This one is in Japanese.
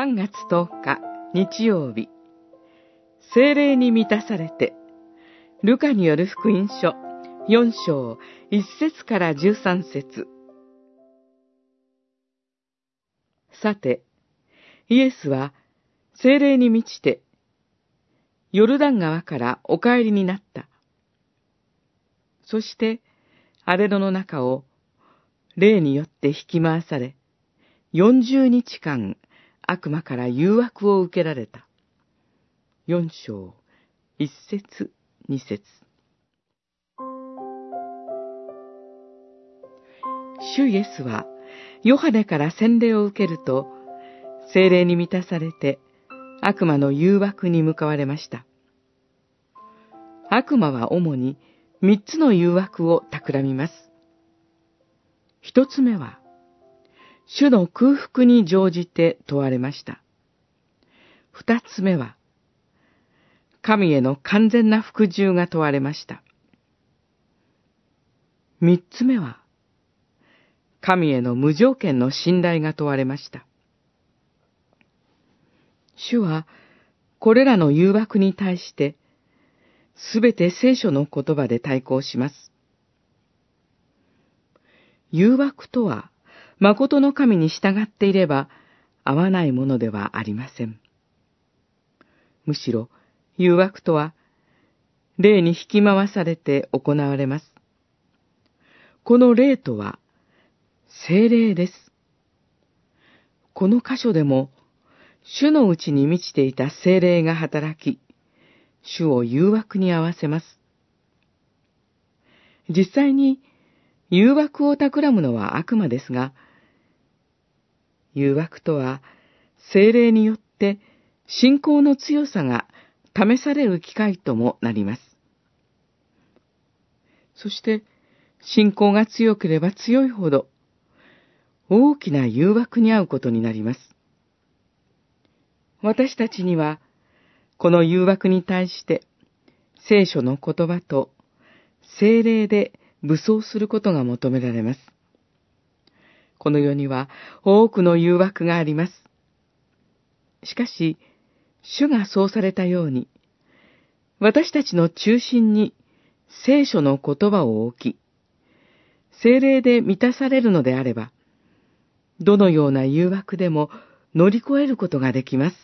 3月10日日曜日、精霊に満たされて、ルカによる福音書4章1節から13節さて、イエスは精霊に満ちて、ヨルダン川からお帰りになった。そして、荒れ野の中を霊によって引き回され、40日間悪魔から誘惑を受けられた。4章、1節、2節主イエスは、ヨハネから洗礼を受けると、精霊に満たされて、悪魔の誘惑に向かわれました。悪魔は主に三つの誘惑を企みます。一つ目は、主の空腹に乗じて問われました。二つ目は、神への完全な服従が問われました。三つ目は、神への無条件の信頼が問われました。主は、これらの誘惑に対して、すべて聖書の言葉で対抗します。誘惑とは、誠の神に従っていれば合わないものではありません。むしろ、誘惑とは、霊に引き回されて行われます。この霊とは、精霊です。この箇所でも、主のうちに満ちていた精霊が働き、主を誘惑に合わせます。実際に、誘惑を企むのは悪魔ですが、誘惑とは、精霊によって信仰の強さが試される機会ともなります。そして、信仰が強ければ強いほど、大きな誘惑に遭うことになります。私たちには、この誘惑に対して、聖書の言葉と精霊で武装することが求められます。この世には多くの誘惑があります。しかし、主がそうされたように、私たちの中心に聖書の言葉を置き、精霊で満たされるのであれば、どのような誘惑でも乗り越えることができます。